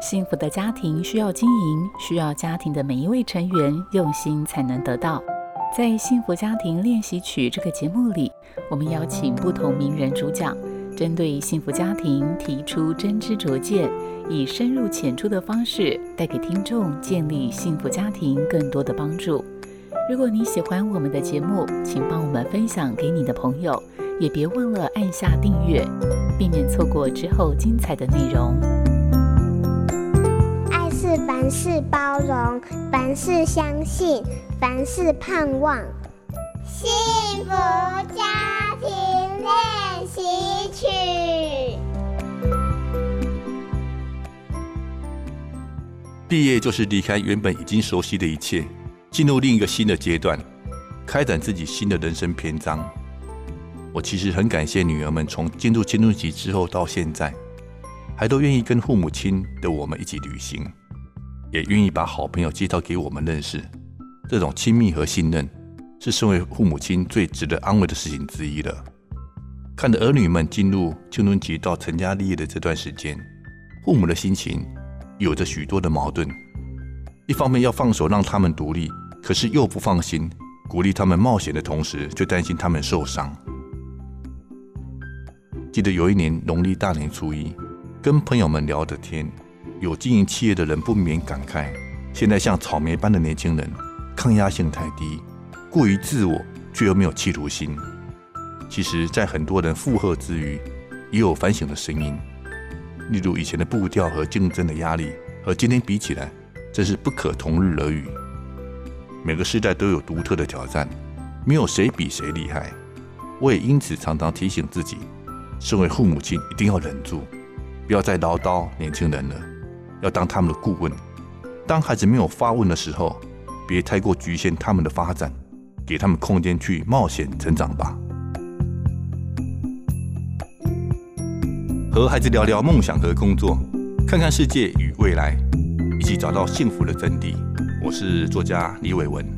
幸福的家庭需要经营，需要家庭的每一位成员用心才能得到。在《幸福家庭练习曲》这个节目里，我们邀请不同名人主讲，针对幸福家庭提出真知灼见，以深入浅出的方式带给听众建立幸福家庭更多的帮助。如果你喜欢我们的节目，请帮我们分享给你的朋友，也别忘了按下订阅，避免错过之后精彩的内容。是凡事包容，凡事相信，凡事盼望。幸福家庭练习曲。毕业就是离开原本已经熟悉的一切。进入另一个新的阶段，开展自己新的人生篇章。我其实很感谢女儿们，从进入青春期之后到现在，还都愿意跟父母亲的我们一起旅行，也愿意把好朋友介绍给我们认识。这种亲密和信任，是身为父母亲最值得安慰的事情之一了。看着儿女们进入青春期到成家立业的这段时间，父母的心情有着许多的矛盾。一方面要放手让他们独立，可是又不放心，鼓励他们冒险的同时，却担心他们受伤。记得有一年农历大年初一，跟朋友们聊着天，有经营企业的人不免感慨：现在像草莓般的年轻人，抗压性太低，过于自我，却又没有企图心。其实，在很多人附和之余，也有反省的声音，例如以前的步调和竞争的压力，和今天比起来。真是不可同日而语。每个时代都有独特的挑战，没有谁比谁厉害。我也因此常常提醒自己，身为父母亲一定要忍住，不要再唠叨年轻人了，要当他们的顾问。当孩子没有发问的时候，别太过局限他们的发展，给他们空间去冒险成长吧。和孩子聊聊梦想和工作，看看世界与未来。一起找到幸福的真谛。我是作家李伟文。